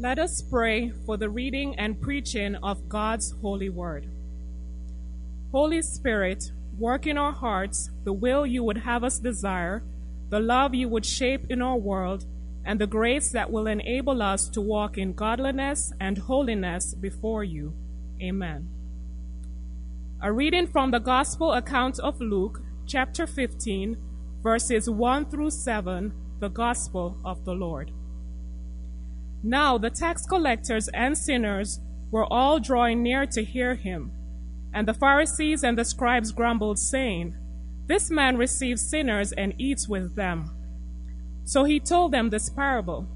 Let us pray for the reading and preaching of God's holy word. Holy Spirit, work in our hearts the will you would have us desire, the love you would shape in our world, and the grace that will enable us to walk in godliness and holiness before you. Amen. A reading from the Gospel account of Luke, chapter 15, verses 1 through 7, the Gospel of the Lord. Now the tax collectors and sinners were all drawing near to hear him. And the Pharisees and the scribes grumbled, saying, This man receives sinners and eats with them. So he told them this parable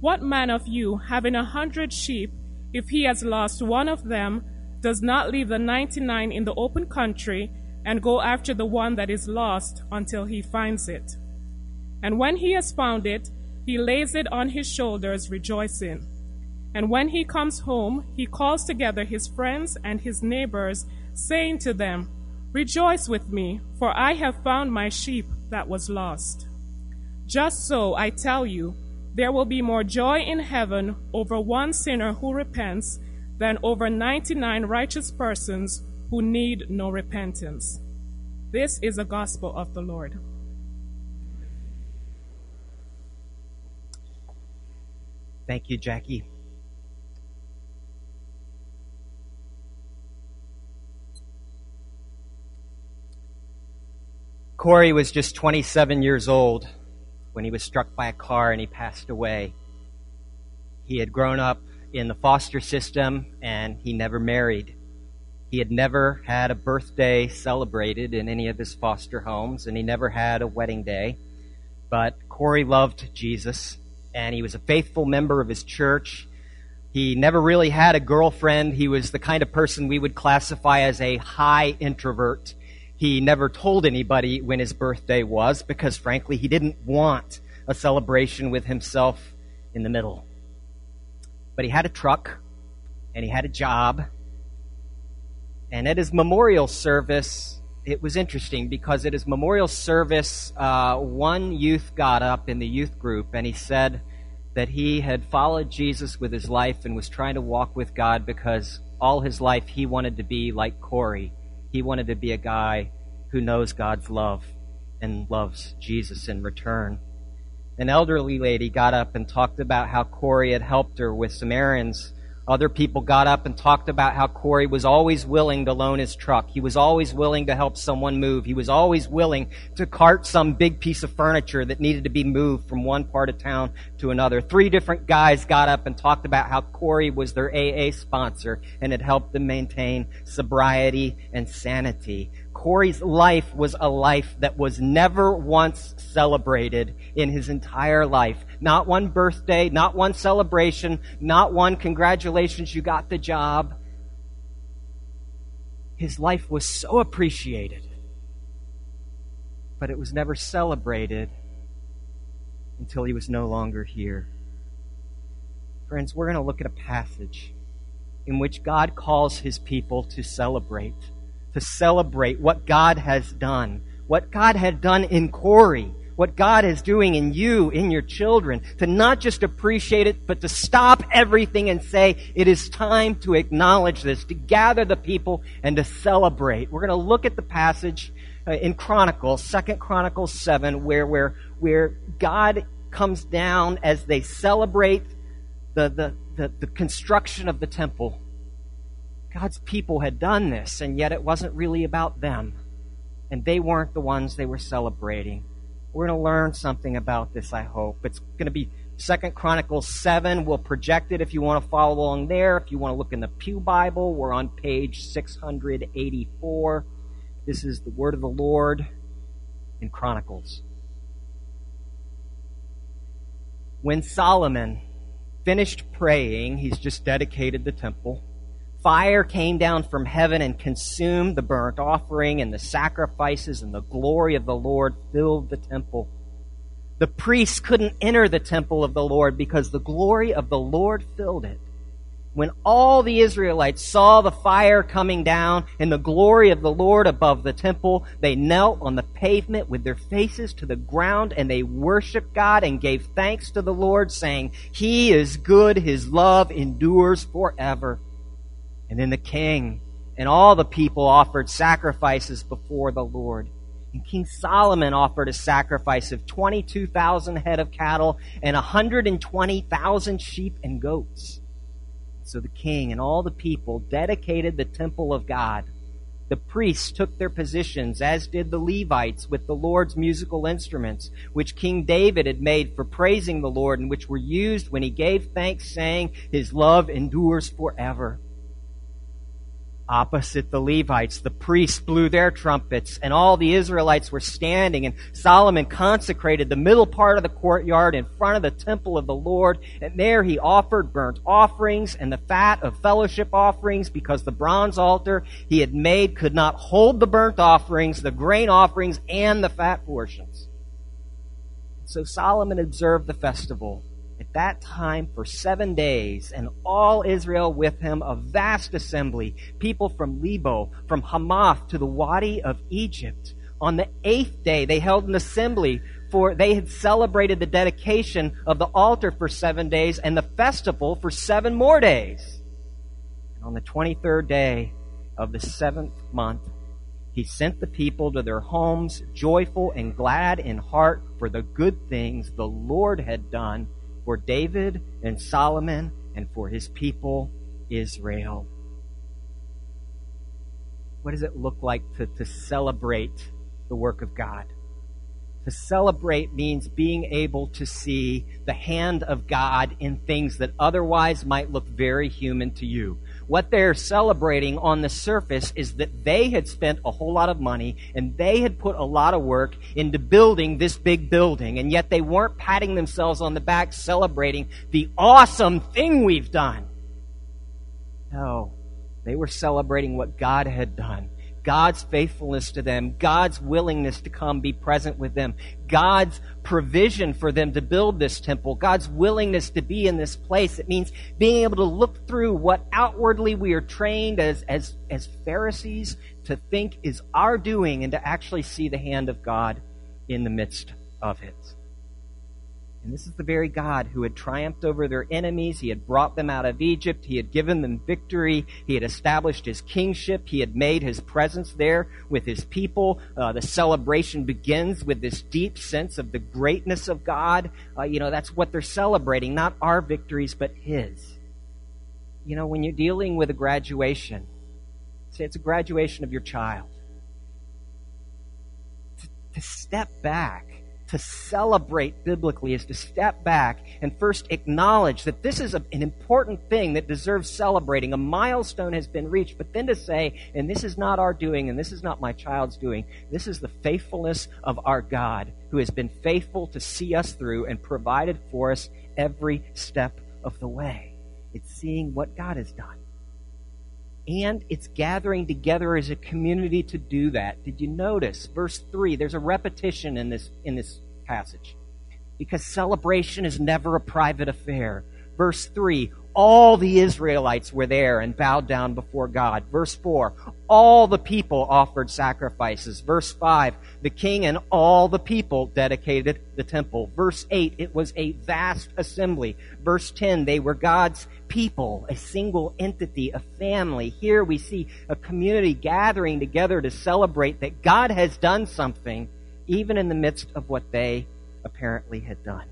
What man of you, having a hundred sheep, if he has lost one of them, does not leave the ninety nine in the open country and go after the one that is lost until he finds it? And when he has found it, he lays it on his shoulders, rejoicing. And when he comes home, he calls together his friends and his neighbors, saying to them, Rejoice with me, for I have found my sheep that was lost. Just so, I tell you, there will be more joy in heaven over one sinner who repents than over 99 righteous persons who need no repentance. This is the gospel of the Lord. Thank you, Jackie. Corey was just 27 years old when he was struck by a car and he passed away. He had grown up in the foster system and he never married. He had never had a birthday celebrated in any of his foster homes and he never had a wedding day. But Corey loved Jesus and he was a faithful member of his church. He never really had a girlfriend. He was the kind of person we would classify as a high introvert. He never told anybody when his birthday was because, frankly, he didn't want a celebration with himself in the middle. But he had a truck and he had a job. And at his memorial service, it was interesting because at his memorial service, uh, one youth got up in the youth group and he said that he had followed Jesus with his life and was trying to walk with God because all his life he wanted to be like Corey. He wanted to be a guy who knows God's love and loves Jesus in return. An elderly lady got up and talked about how Corey had helped her with some errands other people got up and talked about how Corey was always willing to loan his truck. He was always willing to help someone move. He was always willing to cart some big piece of furniture that needed to be moved from one part of town to another. Three different guys got up and talked about how Corey was their AA sponsor and had helped them maintain sobriety and sanity. Corey's life was a life that was never once celebrated in his entire life. Not one birthday, not one celebration, not one congratulations, you got the job. His life was so appreciated, but it was never celebrated until he was no longer here. Friends, we're going to look at a passage in which God calls his people to celebrate to celebrate what God has done, what God had done in Corey, what God is doing in you, in your children, to not just appreciate it, but to stop everything and say, it is time to acknowledge this, to gather the people and to celebrate. We're going to look at the passage uh, in Chronicles, Second Chronicles 7, where, where, where God comes down as they celebrate the, the, the, the construction of the temple God's people had done this, and yet it wasn't really about them. And they weren't the ones they were celebrating. We're going to learn something about this, I hope. It's going to be Second Chronicles 7. We'll project it if you want to follow along there. If you want to look in the Pew Bible, we're on page 684. This is the word of the Lord in Chronicles. When Solomon finished praying, he's just dedicated the temple fire came down from heaven and consumed the burnt offering and the sacrifices, and the glory of the Lord filled the temple. The priests couldn't enter the temple of the Lord because the glory of the Lord filled it. when all the Israelites saw the fire coming down and the glory of the Lord above the temple, they knelt on the pavement with their faces to the ground and they worshiped God and gave thanks to the Lord saying, He is good, His love endures forever. And then the king and all the people offered sacrifices before the Lord. And King Solomon offered a sacrifice of 22,000 head of cattle and 120,000 sheep and goats. So the king and all the people dedicated the temple of God. The priests took their positions, as did the Levites, with the Lord's musical instruments, which King David had made for praising the Lord, and which were used when he gave thanks, saying, His love endures forever. Opposite the Levites, the priests blew their trumpets, and all the Israelites were standing, and Solomon consecrated the middle part of the courtyard in front of the temple of the Lord, and there he offered burnt offerings and the fat of fellowship offerings, because the bronze altar he had made could not hold the burnt offerings, the grain offerings, and the fat portions. So Solomon observed the festival at that time for seven days, and all Israel with him, a vast assembly, people from Lebo, from Hamath to the Wadi of Egypt. On the eighth day, they held an assembly, for they had celebrated the dedication of the altar for seven days and the festival for seven more days. And on the 23rd day of the seventh month, he sent the people to their homes, joyful and glad in heart for the good things the Lord had done for David and Solomon and for his people Israel. What does it look like to, to celebrate the work of God? To celebrate means being able to see the hand of God in things that otherwise might look very human to you. What they're celebrating on the surface is that they had spent a whole lot of money and they had put a lot of work into building this big building, and yet they weren't patting themselves on the back celebrating the awesome thing we've done. No, they were celebrating what God had done God's faithfulness to them, God's willingness to come be present with them, God's provision for them to build this temple, God's willingness to be in this place. It means being able to look through what outwardly we are trained as, as, as Pharisees to think is our doing and to actually see the hand of God in the midst of it. And this is the very God who had triumphed over their enemies. He had brought them out of Egypt. He had given them victory. He had established his kingship. He had made his presence there with his people. Uh, the celebration begins with this deep sense of the greatness of God. Uh, you know, that's what they're celebrating, not our victories, but his. You know, when you're dealing with a graduation, say it's a graduation of your child, to, to step back to celebrate biblically is to step back and first acknowledge that this is a, an important thing that deserves celebrating. A milestone has been reached, but then to say, and this is not our doing, and this is not my child's doing, this is the faithfulness of our God who has been faithful to see us through and provided for us every step of the way. It's seeing what God has done and it's gathering together as a community to do that. Did you notice verse 3? There's a repetition in this in this passage. Because celebration is never a private affair. Verse 3, all the Israelites were there and bowed down before God. Verse 4, all the people offered sacrifices. Verse 5, the king and all the people dedicated the temple. Verse 8, it was a vast assembly. Verse 10, they were God's people, a single entity, a family. Here we see a community gathering together to celebrate that God has done something even in the midst of what they apparently had done.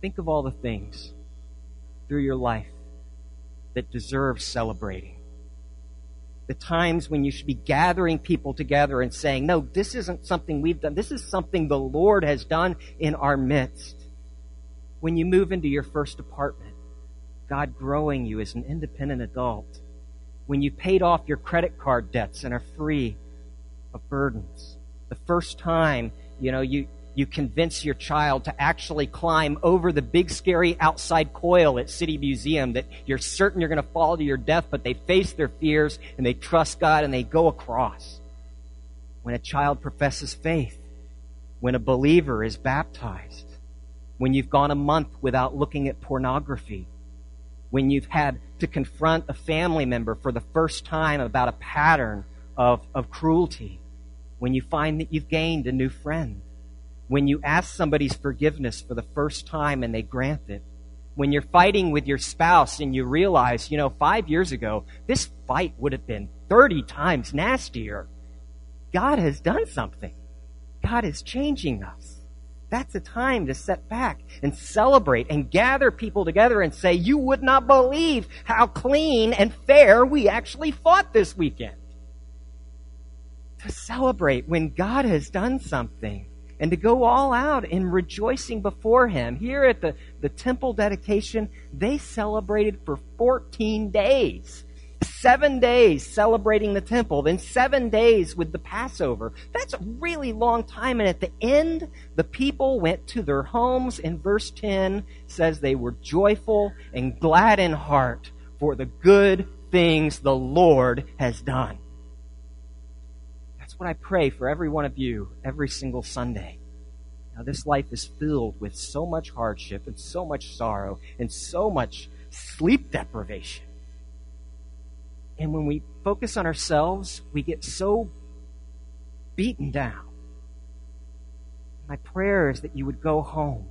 Think of all the things through your life that deserve celebrating. The times when you should be gathering people together and saying, no, this isn't something we've done. This is something the Lord has done in our midst. When you move into your first apartment, God growing you as an independent adult. When you paid off your credit card debts and are free of burdens the first time, you know, you, you convince your child to actually climb over the big scary outside coil at City Museum that you're certain you're going to fall to your death, but they face their fears and they trust God and they go across. When a child professes faith, when a believer is baptized, when you've gone a month without looking at pornography, when you've had to confront a family member for the first time about a pattern of, of cruelty, when you find that you've gained a new friend, when you ask somebody's forgiveness for the first time and they grant it, when you're fighting with your spouse and you realize, you know, five years ago, this fight would have been 30 times nastier. God has done something. God is changing us. That's a time to set back and celebrate and gather people together and say, you would not believe how clean and fair we actually fought this weekend. To celebrate when God has done something and to go all out in rejoicing before Him. Here at the, the temple dedication, they celebrated for 14 days. Seven days celebrating the temple, then seven days with the Passover. That's a really long time. And at the end, the people went to their homes. And verse 10 says they were joyful and glad in heart for the good things the Lord has done. That's what I pray for every one of you every single Sunday. Now, this life is filled with so much hardship and so much sorrow and so much sleep deprivation. And when we focus on ourselves, we get so beaten down. My prayer is that you would go home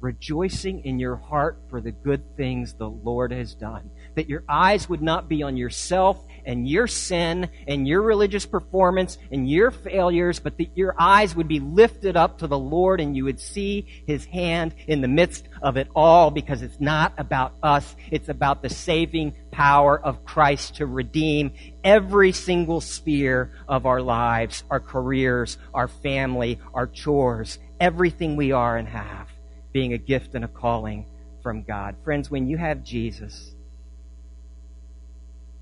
rejoicing in your heart for the good things the Lord has done. That your eyes would not be on yourself and your sin and your religious performance and your failures, but that your eyes would be lifted up to the Lord and you would see His hand in the midst of it all because it's not about us. It's about the saving power of Christ to redeem every single sphere of our lives, our careers, our family, our chores, everything we are and have being a gift and a calling from God. Friends, when you have Jesus,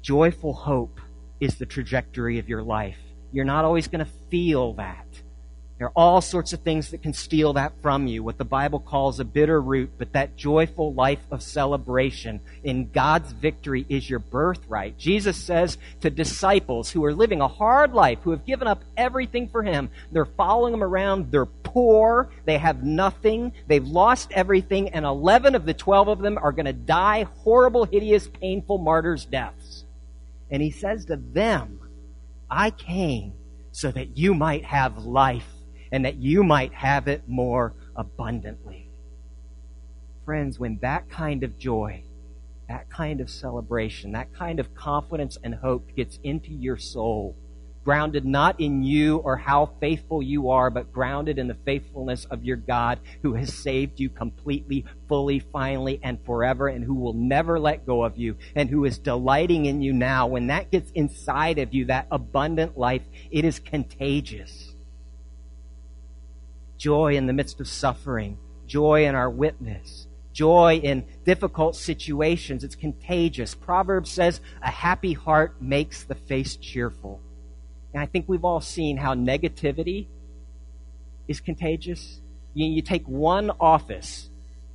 joyful hope is the trajectory of your life. You're not always going to feel that. There are all sorts of things that can steal that from you, what the Bible calls a bitter root, but that joyful life of celebration in God's victory is your birthright. Jesus says to disciples who are living a hard life, who have given up everything for Him, they're following Him around, they're poor, they have nothing, they've lost everything, and 11 of the 12 of them are going to die horrible, hideous, painful martyrs' deaths. And He says to them, I came so that you might have life and that you might have it more abundantly. Friends, when that kind of joy, that kind of celebration, that kind of confidence and hope gets into your soul, grounded not in you or how faithful you are, but grounded in the faithfulness of your God who has saved you completely, fully, finally, and forever, and who will never let go of you, and who is delighting in you now. When that gets inside of you, that abundant life, it is contagious joy in the midst of suffering, joy in our witness, joy in difficult situations. It's contagious. Proverbs says, a happy heart makes the face cheerful. And I think we've all seen how negativity is contagious. You, you take one office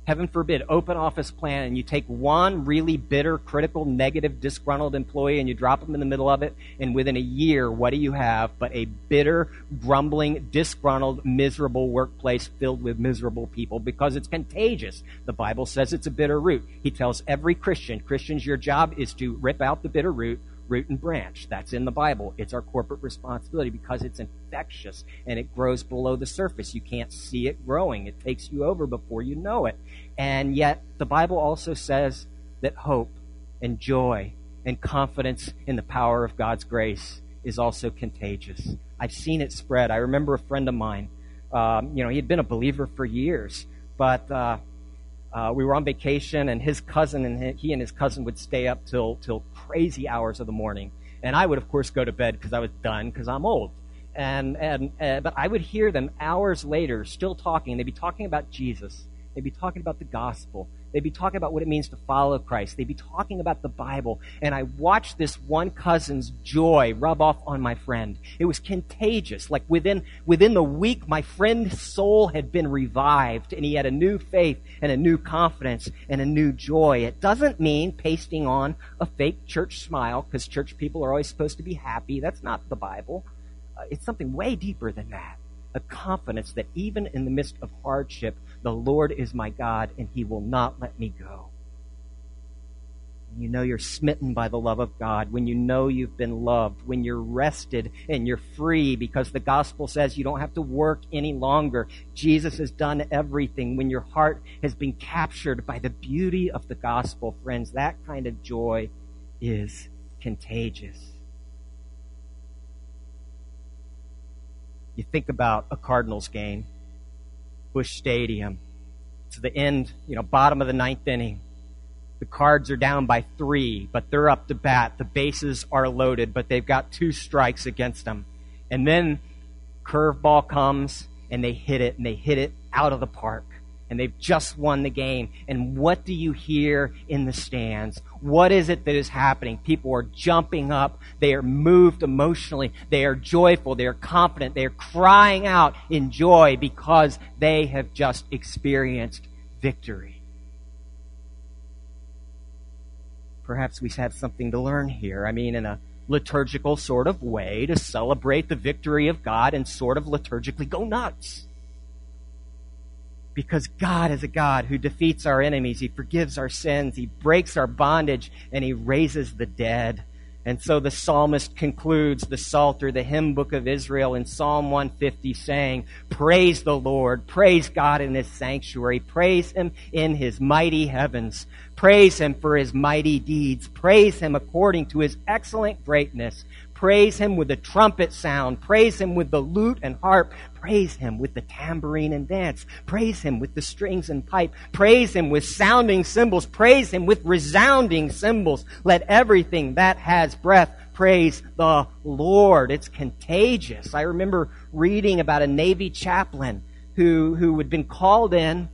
heaven forbid, open office plan, and you take one really bitter, critical, negative, disgruntled employee and you drop them in the middle of it, and within a year, what do you have but a bitter, grumbling, disgruntled, miserable workplace filled with miserable people because it's contagious. The Bible says it's a bitter root. He tells every Christian, Christians, your job is to rip out the bitter root, root and branch. That's in the Bible. It's our corporate responsibility because it's infectious and it grows below the surface. You can't see it growing. It takes you over before you know it. And yet, the Bible also says that hope and joy and confidence in the power of God's grace is also contagious. I've seen it spread. I remember a friend of mine, um, you know, he had been a believer for years, but uh, uh, we were on vacation, and his cousin and he and his cousin would stay up till till crazy hours of the morning, and I would of course go to bed because I was done because I'm old. And and uh, but I would hear them hours later still talking. They'd be talking about Jesus. They'd be talking about the gospel. They'd be talking about what it means to follow Christ. They'd be talking about the Bible. And I watched this one cousin's joy rub off on my friend. It was contagious. Like within, within the week, my friend's soul had been revived and he had a new faith and a new confidence and a new joy. It doesn't mean pasting on a fake church smile because church people are always supposed to be happy. That's not the Bible. Uh, it's something way deeper than that. A confidence that even in the midst of hardship, the Lord is my God, and he will not let me go. when you know you're smitten by the love of God, when you know you've been loved, when you're rested and you're free because the gospel says you don't have to work any longer. Jesus has done everything. When your heart has been captured by the beauty of the gospel, friends, that kind of joy is contagious. You think about a Cardinals game, Busch Stadium. It's the end, you know, bottom of the ninth inning the cards are down by three, but they're up to bat. The bases are loaded, but they've got two strikes against them. And then curveball comes and they hit it and they hit it out of the park. And they've just won the game. And what do you hear in the stands? What is it that is happening? People are jumping up. They are moved emotionally. They are joyful. They are confident. They are crying out in joy because they have just experienced victory. perhaps we have something to learn here. I mean, in a liturgical sort of way, to celebrate the victory of God and sort of liturgically go nuts. Because God is a God who defeats our enemies, He forgives our sins, He breaks our bondage, and He raises the dead. And so the psalmist concludes the Psalter, the hymn book of Israel, in Psalm 150, saying, Praise the Lord, praise God in his sanctuary, praise him in his mighty heavens, praise him for his mighty deeds, praise him according to his excellent greatness, praise him with the trumpet sound, praise him with the lute and harp, Praise him with the tambourine and dance. Praise him with the strings and pipe. Praise him with sounding cymbals. Praise him with resounding cymbals. Let everything that has breath praise the Lord. It's contagious. I remember reading about a Navy chaplain who, who had been called in.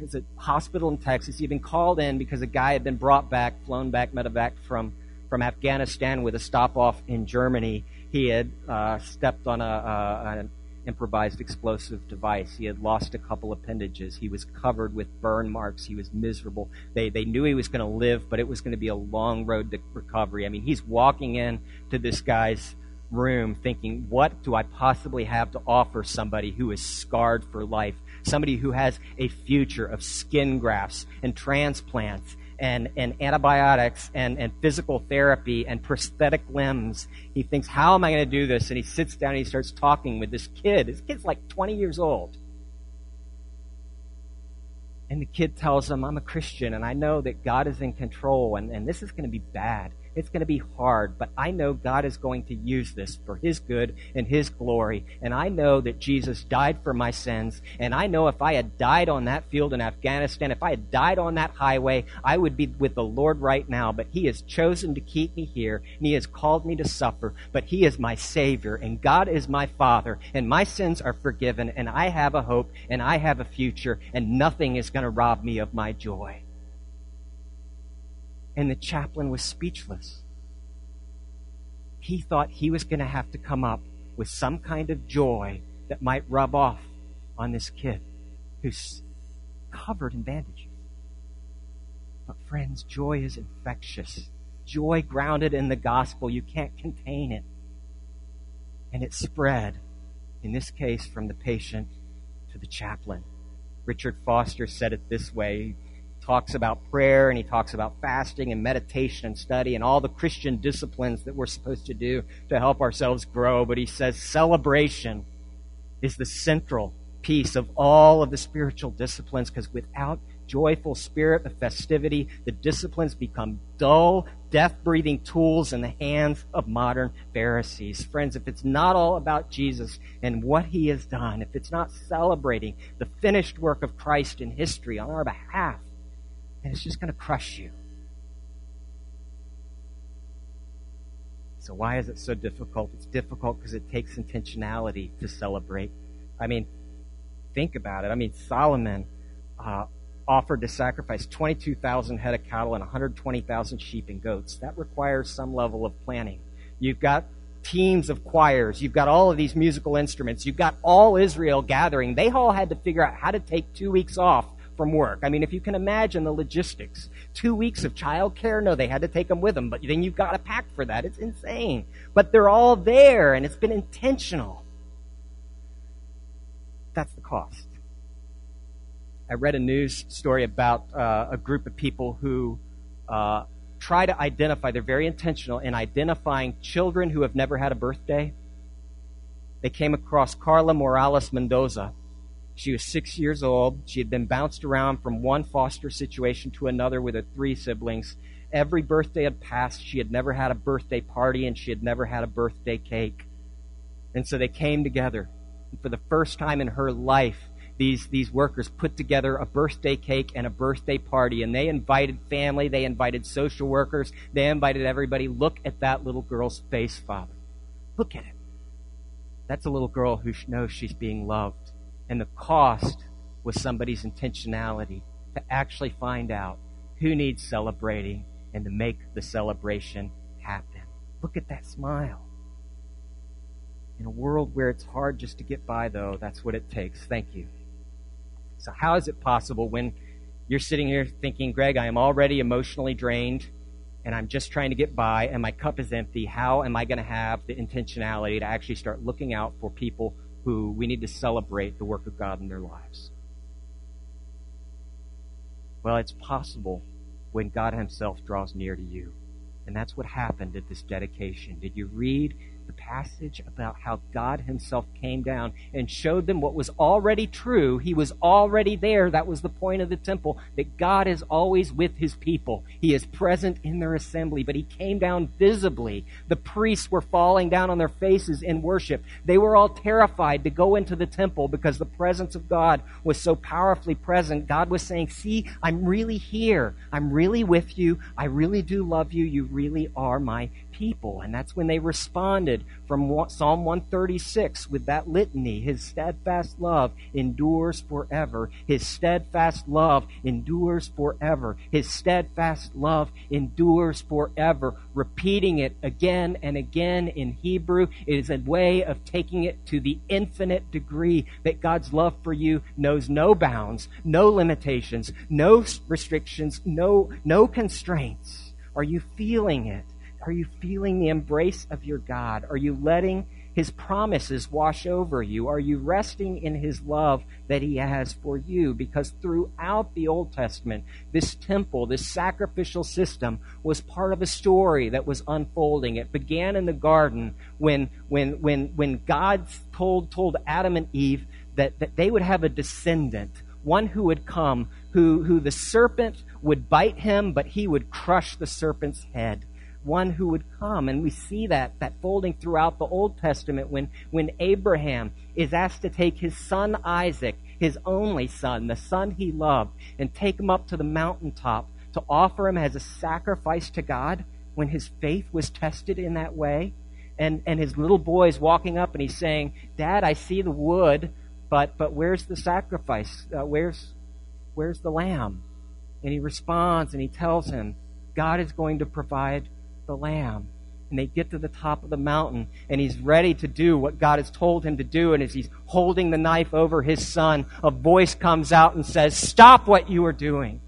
It's a hospital in Texas. He'd been called in because a guy had been brought back, flown back, medevac from, from Afghanistan with a stop off in Germany. He had uh, stepped on a, a, a improvised explosive device. He had lost a couple appendages. He was covered with burn marks. He was miserable. They, they knew he was going to live, but it was going to be a long road to recovery. I mean, he's walking in to this guy's room thinking, what do I possibly have to offer somebody who is scarred for life? Somebody who has a future of skin grafts and transplants and, and antibiotics and, and physical therapy and prosthetic limbs. He thinks, how am I going to do this? And he sits down and he starts talking with this kid. This kid's like 20 years old. And the kid tells him, I'm a Christian and I know that God is in control and, and this is going to be bad. It's going to be hard, but I know God is going to use this for His good and His glory. And I know that Jesus died for my sins. And I know if I had died on that field in Afghanistan, if I had died on that highway, I would be with the Lord right now. But He has chosen to keep me here, and He has called me to suffer. But He is my Savior, and God is my Father, and my sins are forgiven, and I have a hope, and I have a future, and nothing is going to rob me of my joy and the chaplain was speechless. He thought he was going to have to come up with some kind of joy that might rub off on this kid who's covered in bandages. But, friends, joy is infectious. Joy grounded in the gospel, you can't contain it. And it spread, in this case, from the patient to the chaplain. Richard Foster said it this way talks about prayer and he talks about fasting and meditation and study and all the Christian disciplines that we're supposed to do to help ourselves grow. But he says celebration is the central piece of all of the spiritual disciplines because without joyful spirit of festivity, the disciplines become dull, death breathing tools in the hands of modern Pharisees. Friends, if it's not all about Jesus and what he has done, if it's not celebrating the finished work of Christ in history on our behalf, and it's just going to crush you. So, why is it so difficult? It's difficult because it takes intentionality to celebrate. I mean, think about it. I mean, Solomon uh, offered to sacrifice 22,000 head of cattle and 120,000 sheep and goats. That requires some level of planning. You've got teams of choirs. You've got all of these musical instruments. You've got all Israel gathering. They all had to figure out how to take two weeks off from work. I mean, if you can imagine the logistics. Two weeks of childcare? No, they had to take them with them, but then you've got to pack for that. It's insane. But they're all there, and it's been intentional. That's the cost. I read a news story about uh, a group of people who uh, try to identify, they're very intentional in identifying children who have never had a birthday. They came across Carla Morales Mendoza. She was six years old. She had been bounced around from one foster situation to another with her three siblings. Every birthday had passed. She had never had a birthday party and she had never had a birthday cake. And so they came together. And for the first time in her life, these, these workers put together a birthday cake and a birthday party. And they invited family, they invited social workers, they invited everybody. Look at that little girl's face, Father. Look at it. That's a little girl who knows she's being loved. And the cost was somebody's intentionality to actually find out who needs celebrating and to make the celebration happen. Look at that smile. In a world where it's hard just to get by, though, that's what it takes. Thank you. So, how is it possible when you're sitting here thinking, Greg, I am already emotionally drained and I'm just trying to get by and my cup is empty? How am I going to have the intentionality to actually start looking out for people who we need to celebrate the work of God in their lives? Well, it's possible when God Himself draws near to you. And that's what happened at this dedication. Did you read passage about how God Himself came down and showed them what was already true. He was already there. That was the point of the temple, that God is always with His people. He is present in their assembly, but He came down visibly. The priests were falling down on their faces in worship. They were all terrified to go into the temple because the presence of God was so powerfully present. God was saying, See, I'm really here. I'm really with you. I really do love you. You really are my people. And that's when they responded from Psalm 136 with that litany. His steadfast love endures forever. His steadfast love endures forever. His steadfast love endures forever. Repeating it again and again in Hebrew, it is a way of taking it to the infinite degree that God's love for you knows no bounds, no limitations, no restrictions, no, no constraints. Are you feeling it? Are you feeling the embrace of your God? Are you letting his promises wash over you? Are you resting in his love that he has for you? Because throughout the Old Testament, this temple, this sacrificial system was part of a story that was unfolding. It began in the garden when, when, when, when God told, told Adam and Eve that, that they would have a descendant, one who would come, who, who the serpent would bite him, but he would crush the serpent's head one who would come. And we see that, that folding throughout the Old Testament when, when Abraham is asked to take his son Isaac, his only son, the son he loved, and take him up to the mountaintop to offer him as a sacrifice to God when his faith was tested in that way. And, and his little boy is walking up and he's saying, Dad, I see the wood, but, but where's the sacrifice? Uh, where's, where's the lamb? And he responds and he tells him, God is going to provide the lamb. And they get to the top of the mountain, and he's ready to do what God has told him to do. And as he's holding the knife over his son, a voice comes out and says, Stop what you are doing.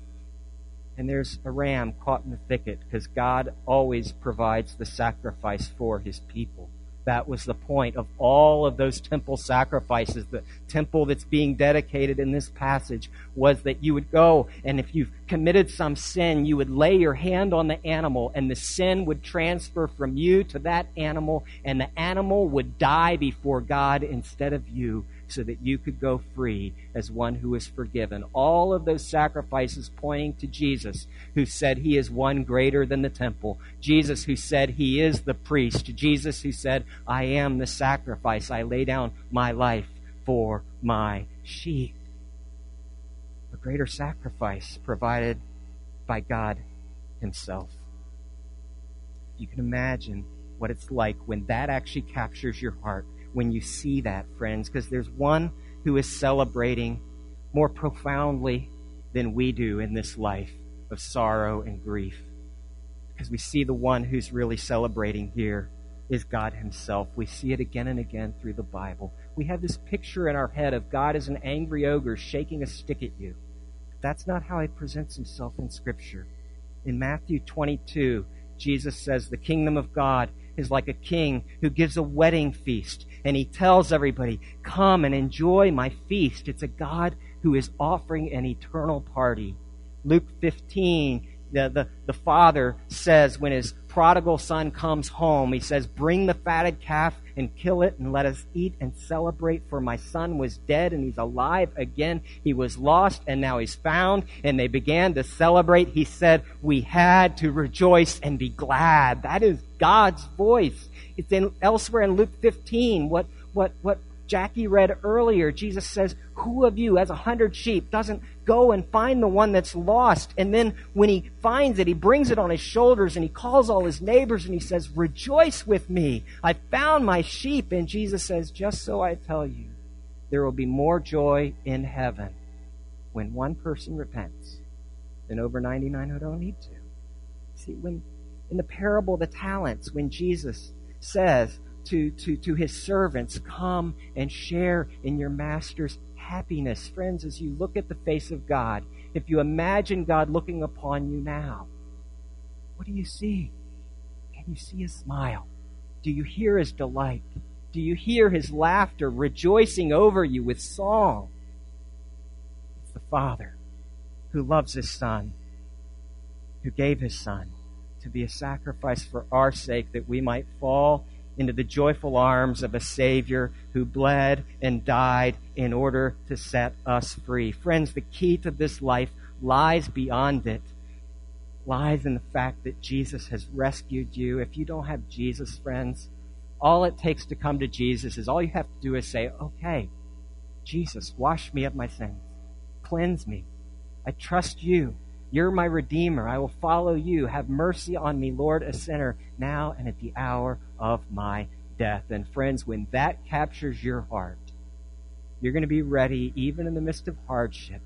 And there's a ram caught in the thicket because God always provides the sacrifice for his people. That was the point of all of those temple sacrifices. The temple that's being dedicated in this passage was that you would go and if you've committed some sin, you would lay your hand on the animal and the sin would transfer from you to that animal and the animal would die before God instead of you so that you could go free as one who is forgiven. All of those sacrifices pointing to Jesus, who said he is one greater than the temple. Jesus, who said he is the priest. Jesus, who said, I am the sacrifice. I lay down my life for my sheep. A greater sacrifice provided by God Himself. You can imagine what it's like when that actually captures your heart when you see that, friends, because there's one who is celebrating more profoundly than we do in this life of sorrow and grief. Because we see the one who's really celebrating here is God Himself. We see it again and again through the Bible. We have this picture in our head of God as an angry ogre shaking a stick at you. That's not how He presents Himself in Scripture. In Matthew 22, Jesus says, The kingdom of God is like a king who gives a wedding feast and he tells everybody, Come and enjoy my feast. It's a God who is offering an eternal party. Luke 15, the, the, the father says when his prodigal son comes home, he says, Bring the fatted calf and kill it and let us eat and celebrate. For my son was dead and he's alive again. He was lost and now he's found. And they began to celebrate. He said, We had to rejoice and be glad. That is God's voice. It's in elsewhere in Luke 15. What, what, what Jackie read earlier, Jesus says, Who of you, as a hundred sheep, doesn't go and find the one that's lost? And then when he finds it, he brings it on his shoulders and he calls all his neighbors and he says, Rejoice with me. I found my sheep. And Jesus says, Just so I tell you, there will be more joy in heaven when one person repents than over 99 who don't need to. See, when in the parable of the talents, when Jesus says, to, to, to his servants, Come and share in your master's happiness. Friends, as you look at the face of God, if you imagine God looking upon you now, what do you see? Can you see his smile? Do you hear his delight? Do you hear his laughter rejoicing over you with song? It's the Father who loves his Son, who gave his Son to be a sacrifice for our sake that we might fall into the joyful arms of a Savior who bled and died in order to set us free. Friends, the key to this life lies beyond it, lies in the fact that Jesus has rescued you. If you don't have Jesus, friends, all it takes to come to Jesus is all you have to do is say, okay, Jesus, wash me of my sins, cleanse me. I trust you. You're my Redeemer. I will follow you. Have mercy on me, Lord, a sinner, now and at the hour of my death. And friends, when that captures your heart, you're going to be ready, even in the midst of hardship,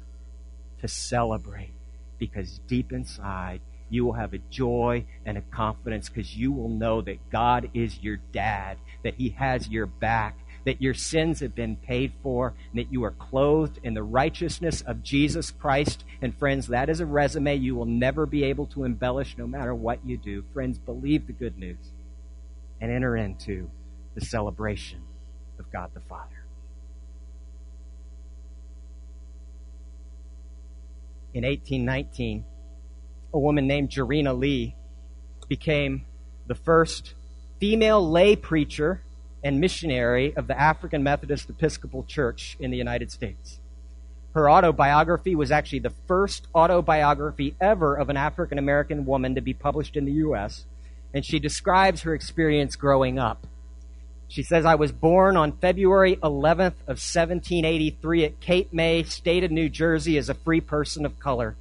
to celebrate. Because deep inside, you will have a joy and a confidence because you will know that God is your dad, that He has your back, that your sins have been paid for, and that you are clothed in the righteousness of Jesus Christ. And friends, that is a resume you will never be able to embellish no matter what you do. Friends, believe the good news and enter into the celebration of God the Father. In 1819, a woman named Jarena Lee became the first female lay preacher and missionary of the African Methodist Episcopal Church in the United States. Her autobiography was actually the first autobiography ever of an African American woman to be published in the U.S., and she describes her experience growing up. She says, I was born on February 11th of 1783 at Cape May, state of New Jersey, as a free person of color.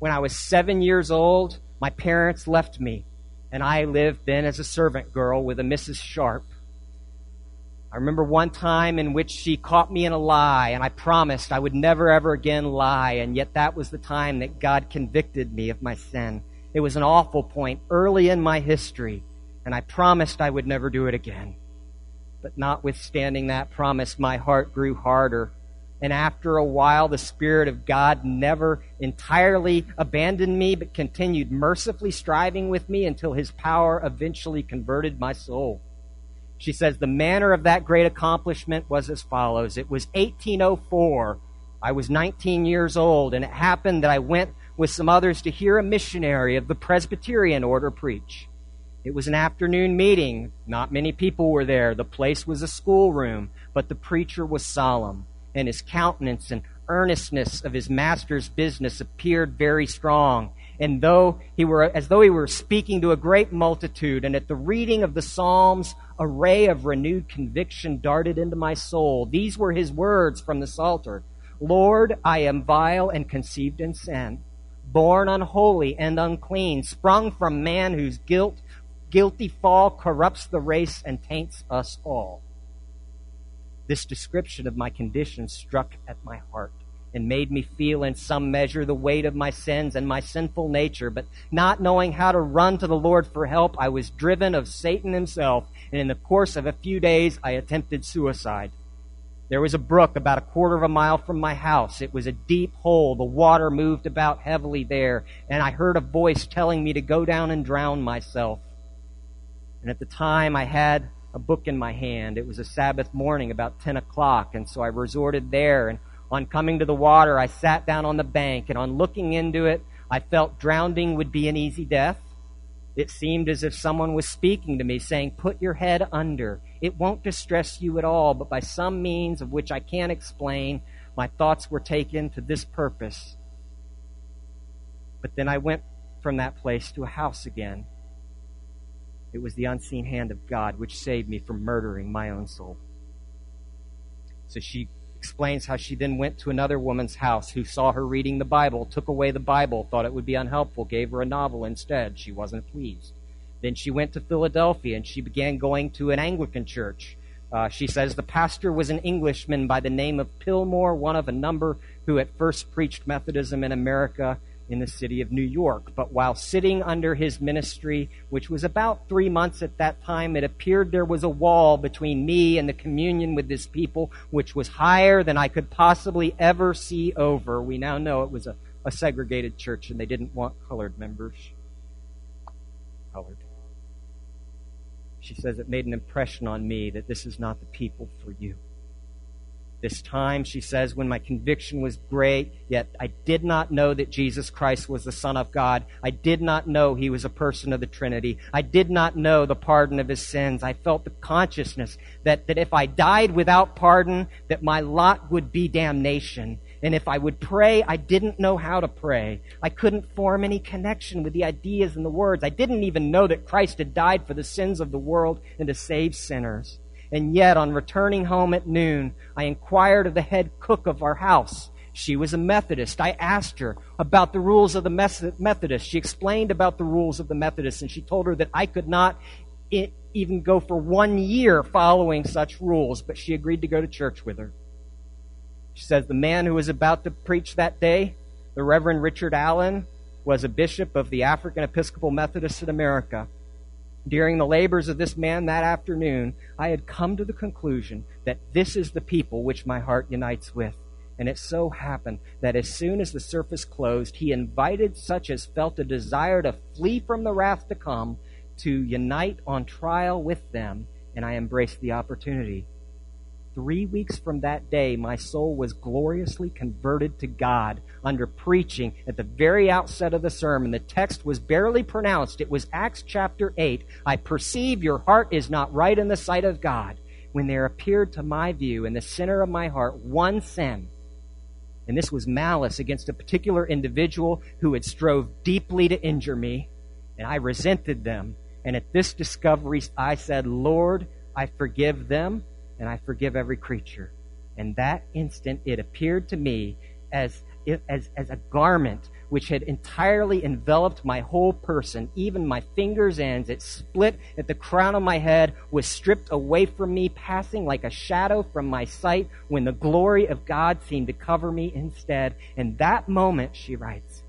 When I was seven years old, my parents left me, and I lived then as a servant girl with a Mrs. Sharp. I remember one time in which she caught me in a lie, and I promised I would never ever again lie, and yet that was the time that God convicted me of my sin. It was an awful point early in my history, and I promised I would never do it again. But notwithstanding that promise, my heart grew harder. And after a while, the Spirit of God never entirely abandoned me, but continued mercifully striving with me until His power eventually converted my soul. She says the manner of that great accomplishment was as follows. It was 1804. I was 19 years old, and it happened that I went with some others to hear a missionary of the Presbyterian order preach. It was an afternoon meeting. Not many people were there. The place was a schoolroom, but the preacher was solemn, and his countenance and earnestness of his master's business appeared very strong and though he were as though he were speaking to a great multitude and at the reading of the psalms a ray of renewed conviction darted into my soul. These were his words from the psalter. Lord i am vile and conceived in sin born unholy and unclean sprung from man whose guilt guilty fall corrupts the race and taints us all. This description of my condition struck at my heart and made me feel in some measure the weight of my sins and my sinful nature. But not knowing how to run to the Lord for help, I was driven of Satan himself, and in the course of a few days, I attempted suicide. There was a brook about a quarter of a mile from my house. It was a deep hole. The water moved about heavily there, and I heard a voice telling me to go down and drown myself. And at the time, I had a book in my hand. It was a Sabbath morning, about 10 o'clock, and so I resorted there and on coming to the water, I sat down on the bank, and on looking into it, I felt drowning would be an easy death. It seemed as if someone was speaking to me, saying, Put your head under. It won't distress you at all, but by some means of which I can't explain, my thoughts were taken to this purpose. But then I went from that place to a house again. It was the unseen hand of God which saved me from murdering my own soul. So she explains how she then went to another woman's house who saw her reading the Bible, took away the Bible, thought it would be unhelpful, gave her a novel instead. She wasn't pleased. Then she went to Philadelphia and she began going to an Anglican church. Uh, she says the pastor was an Englishman by the name of Pilmore, one of a number who at first preached Methodism in America in the city of New York. But while sitting under his ministry, which was about three months at that time, it appeared there was a wall between me and the communion with this people, which was higher than I could possibly ever see over. We now know it was a, a segregated church and they didn't want colored members. Colored. She says it made an impression on me that this is not the people for you. This time, she says, when my conviction was great, yet I did not know that Jesus Christ was the Son of God. I did not know he was a person of the Trinity. I did not know the pardon of his sins. I felt the consciousness that, that if I died without pardon, that my lot would be damnation. And if I would pray, I didn't know how to pray. I couldn't form any connection with the ideas and the words. I didn't even know that Christ had died for the sins of the world and to save sinners. And yet, on returning home at noon, I inquired of the head cook of our house. She was a Methodist. I asked her about the rules of the Methodist. She explained about the rules of the Methodist, and she told her that I could not even go for one year following such rules, but she agreed to go to church with her. She says the man who was about to preach that day, the Reverend Richard Allen, was a bishop of the African Episcopal Methodists in America. During the labors of this man that afternoon, I had come to the conclusion that this is the people which my heart unites with. And it so happened that as soon as the surface closed, he invited such as felt a desire to flee from the wrath to come to unite on trial with them, and I embraced the opportunity. Three weeks from that day, my soul was gloriously converted to God under preaching at the very outset of the sermon. The text was barely pronounced. It was Acts chapter 8. I perceive your heart is not right in the sight of God. When there appeared to my view in the center of my heart one sin, and this was malice against a particular individual who had strove deeply to injure me, and I resented them. And at this discovery, I said, Lord, I forgive them and I forgive every creature. And that instant, it appeared to me as, as, as a garment which had entirely enveloped my whole person, even my fingers' ends. It split at the crown of my head, was stripped away from me, passing like a shadow from my sight, when the glory of God seemed to cover me instead. And that moment, she writes,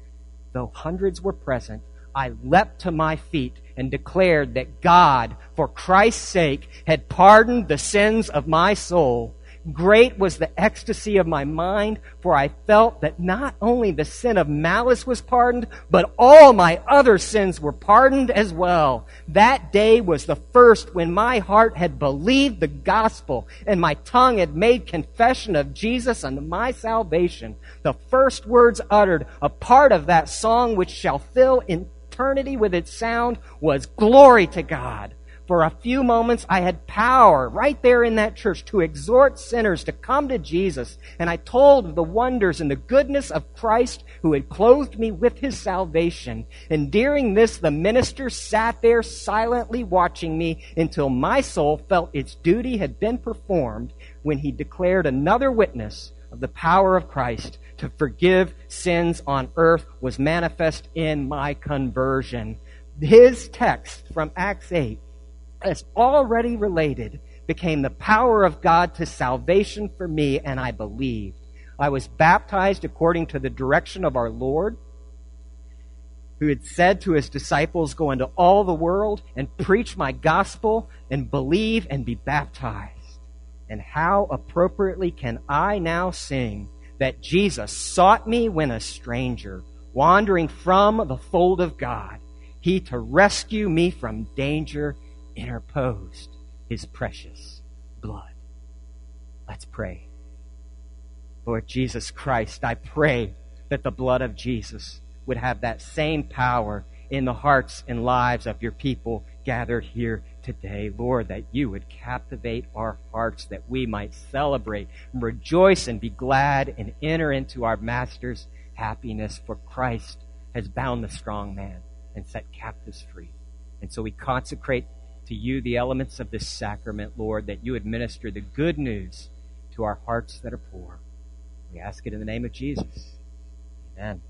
though hundreds were present, I leapt to my feet and declared that God, for Christ's sake, had pardoned the sins of my soul. Great was the ecstasy of my mind, for I felt that not only the sin of malice was pardoned, but all my other sins were pardoned as well. That day was the first when my heart had believed the gospel and my tongue had made confession of Jesus and my salvation. The first words uttered, a part of that song which shall fill in eternity with its sound was glory to God. For a few moments, I had power right there in that church to exhort sinners to come to Jesus. And I told of the wonders and the goodness of Christ who had clothed me with his salvation. And during this, the minister sat there silently watching me until my soul felt its duty had been performed when he declared another witness of the power of Christ to forgive sins on earth was manifest in my conversion. His text from Acts 8, as already related, became the power of God to salvation for me, and I believed. I was baptized according to the direction of our Lord, who had said to his disciples, Go into all the world and preach my gospel and believe and be baptized. And how appropriately can I now sing that Jesus sought me when a stranger, wandering from the fold of God. He to rescue me from danger interposed his precious blood. Let's pray. Lord Jesus Christ, I pray that the blood of Jesus would have that same power in the hearts and lives of your people gathered here today, Lord, that you would captivate our hearts, that we might celebrate and rejoice and be glad and enter into our Master's happiness, for Christ has bound the strong man and set captives free. And so we consecrate to you the elements of this sacrament, Lord, that you administer the good news to our hearts that are poor. We ask it in the name of Jesus. Amen.